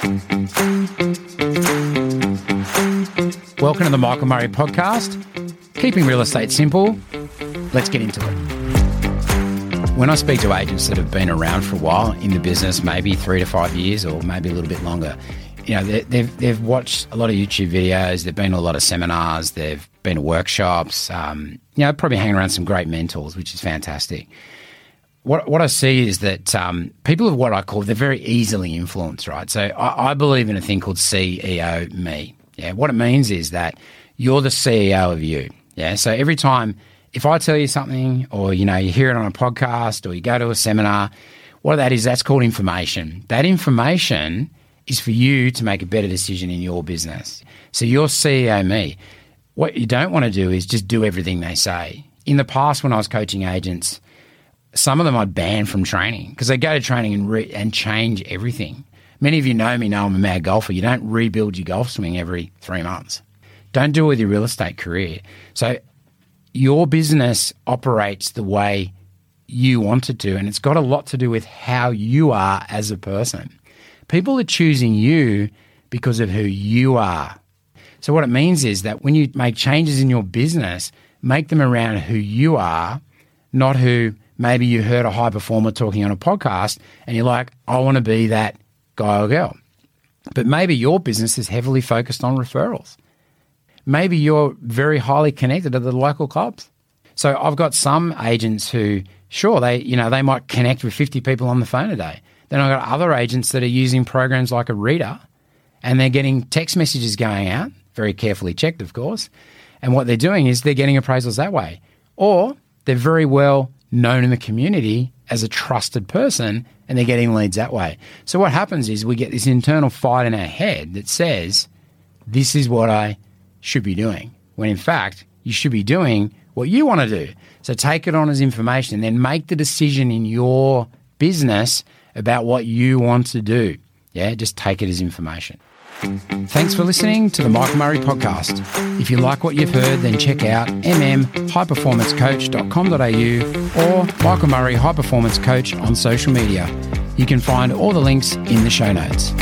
Welcome to the Michael Murray podcast. Keeping real estate simple. Let's get into it. When I speak to agents that have been around for a while in the business, maybe three to five years or maybe a little bit longer, you know, they, they've, they've watched a lot of YouTube videos, they've been to a lot of seminars, they've been to workshops, um, you know, probably hanging around some great mentors, which is fantastic. What, what I see is that um, people of what I call, they're very easily influenced, right? So I, I believe in a thing called CEO me. Yeah, what it means is that you're the CEO of you. Yeah, so every time if I tell you something, or you know, you hear it on a podcast, or you go to a seminar, what that is, that's called information. That information is for you to make a better decision in your business. So you're CEO me. What you don't want to do is just do everything they say. In the past, when I was coaching agents, some of them I'd ban from training because they go to training and, re- and change everything. Many of you know me know I'm a mad golfer. You don't rebuild your golf swing every three months. Don't do it with your real estate career. So your business operates the way you want it to, and it's got a lot to do with how you are as a person. People are choosing you because of who you are. So, what it means is that when you make changes in your business, make them around who you are, not who maybe you heard a high performer talking on a podcast and you're like, I want to be that guy or girl. But maybe your business is heavily focused on referrals. Maybe you're very highly connected to the local clubs. So I've got some agents who, sure, they you know they might connect with 50 people on the phone a day. Then I've got other agents that are using programs like a reader, and they're getting text messages going out, very carefully checked, of course. And what they're doing is they're getting appraisals that way, or they're very well known in the community as a trusted person and they're getting leads that way. So what happens is we get this internal fight in our head that says, this is what I should be doing. When in fact, you should be doing what you want to do. So take it on as information and then make the decision in your business about what you want to do. Yeah, just take it as information. Thanks for listening to the Michael Murray podcast. If you like what you've heard, then check out mmhighperformancecoach.com.au or Michael Murray High Performance Coach on social media. You can find all the links in the show notes.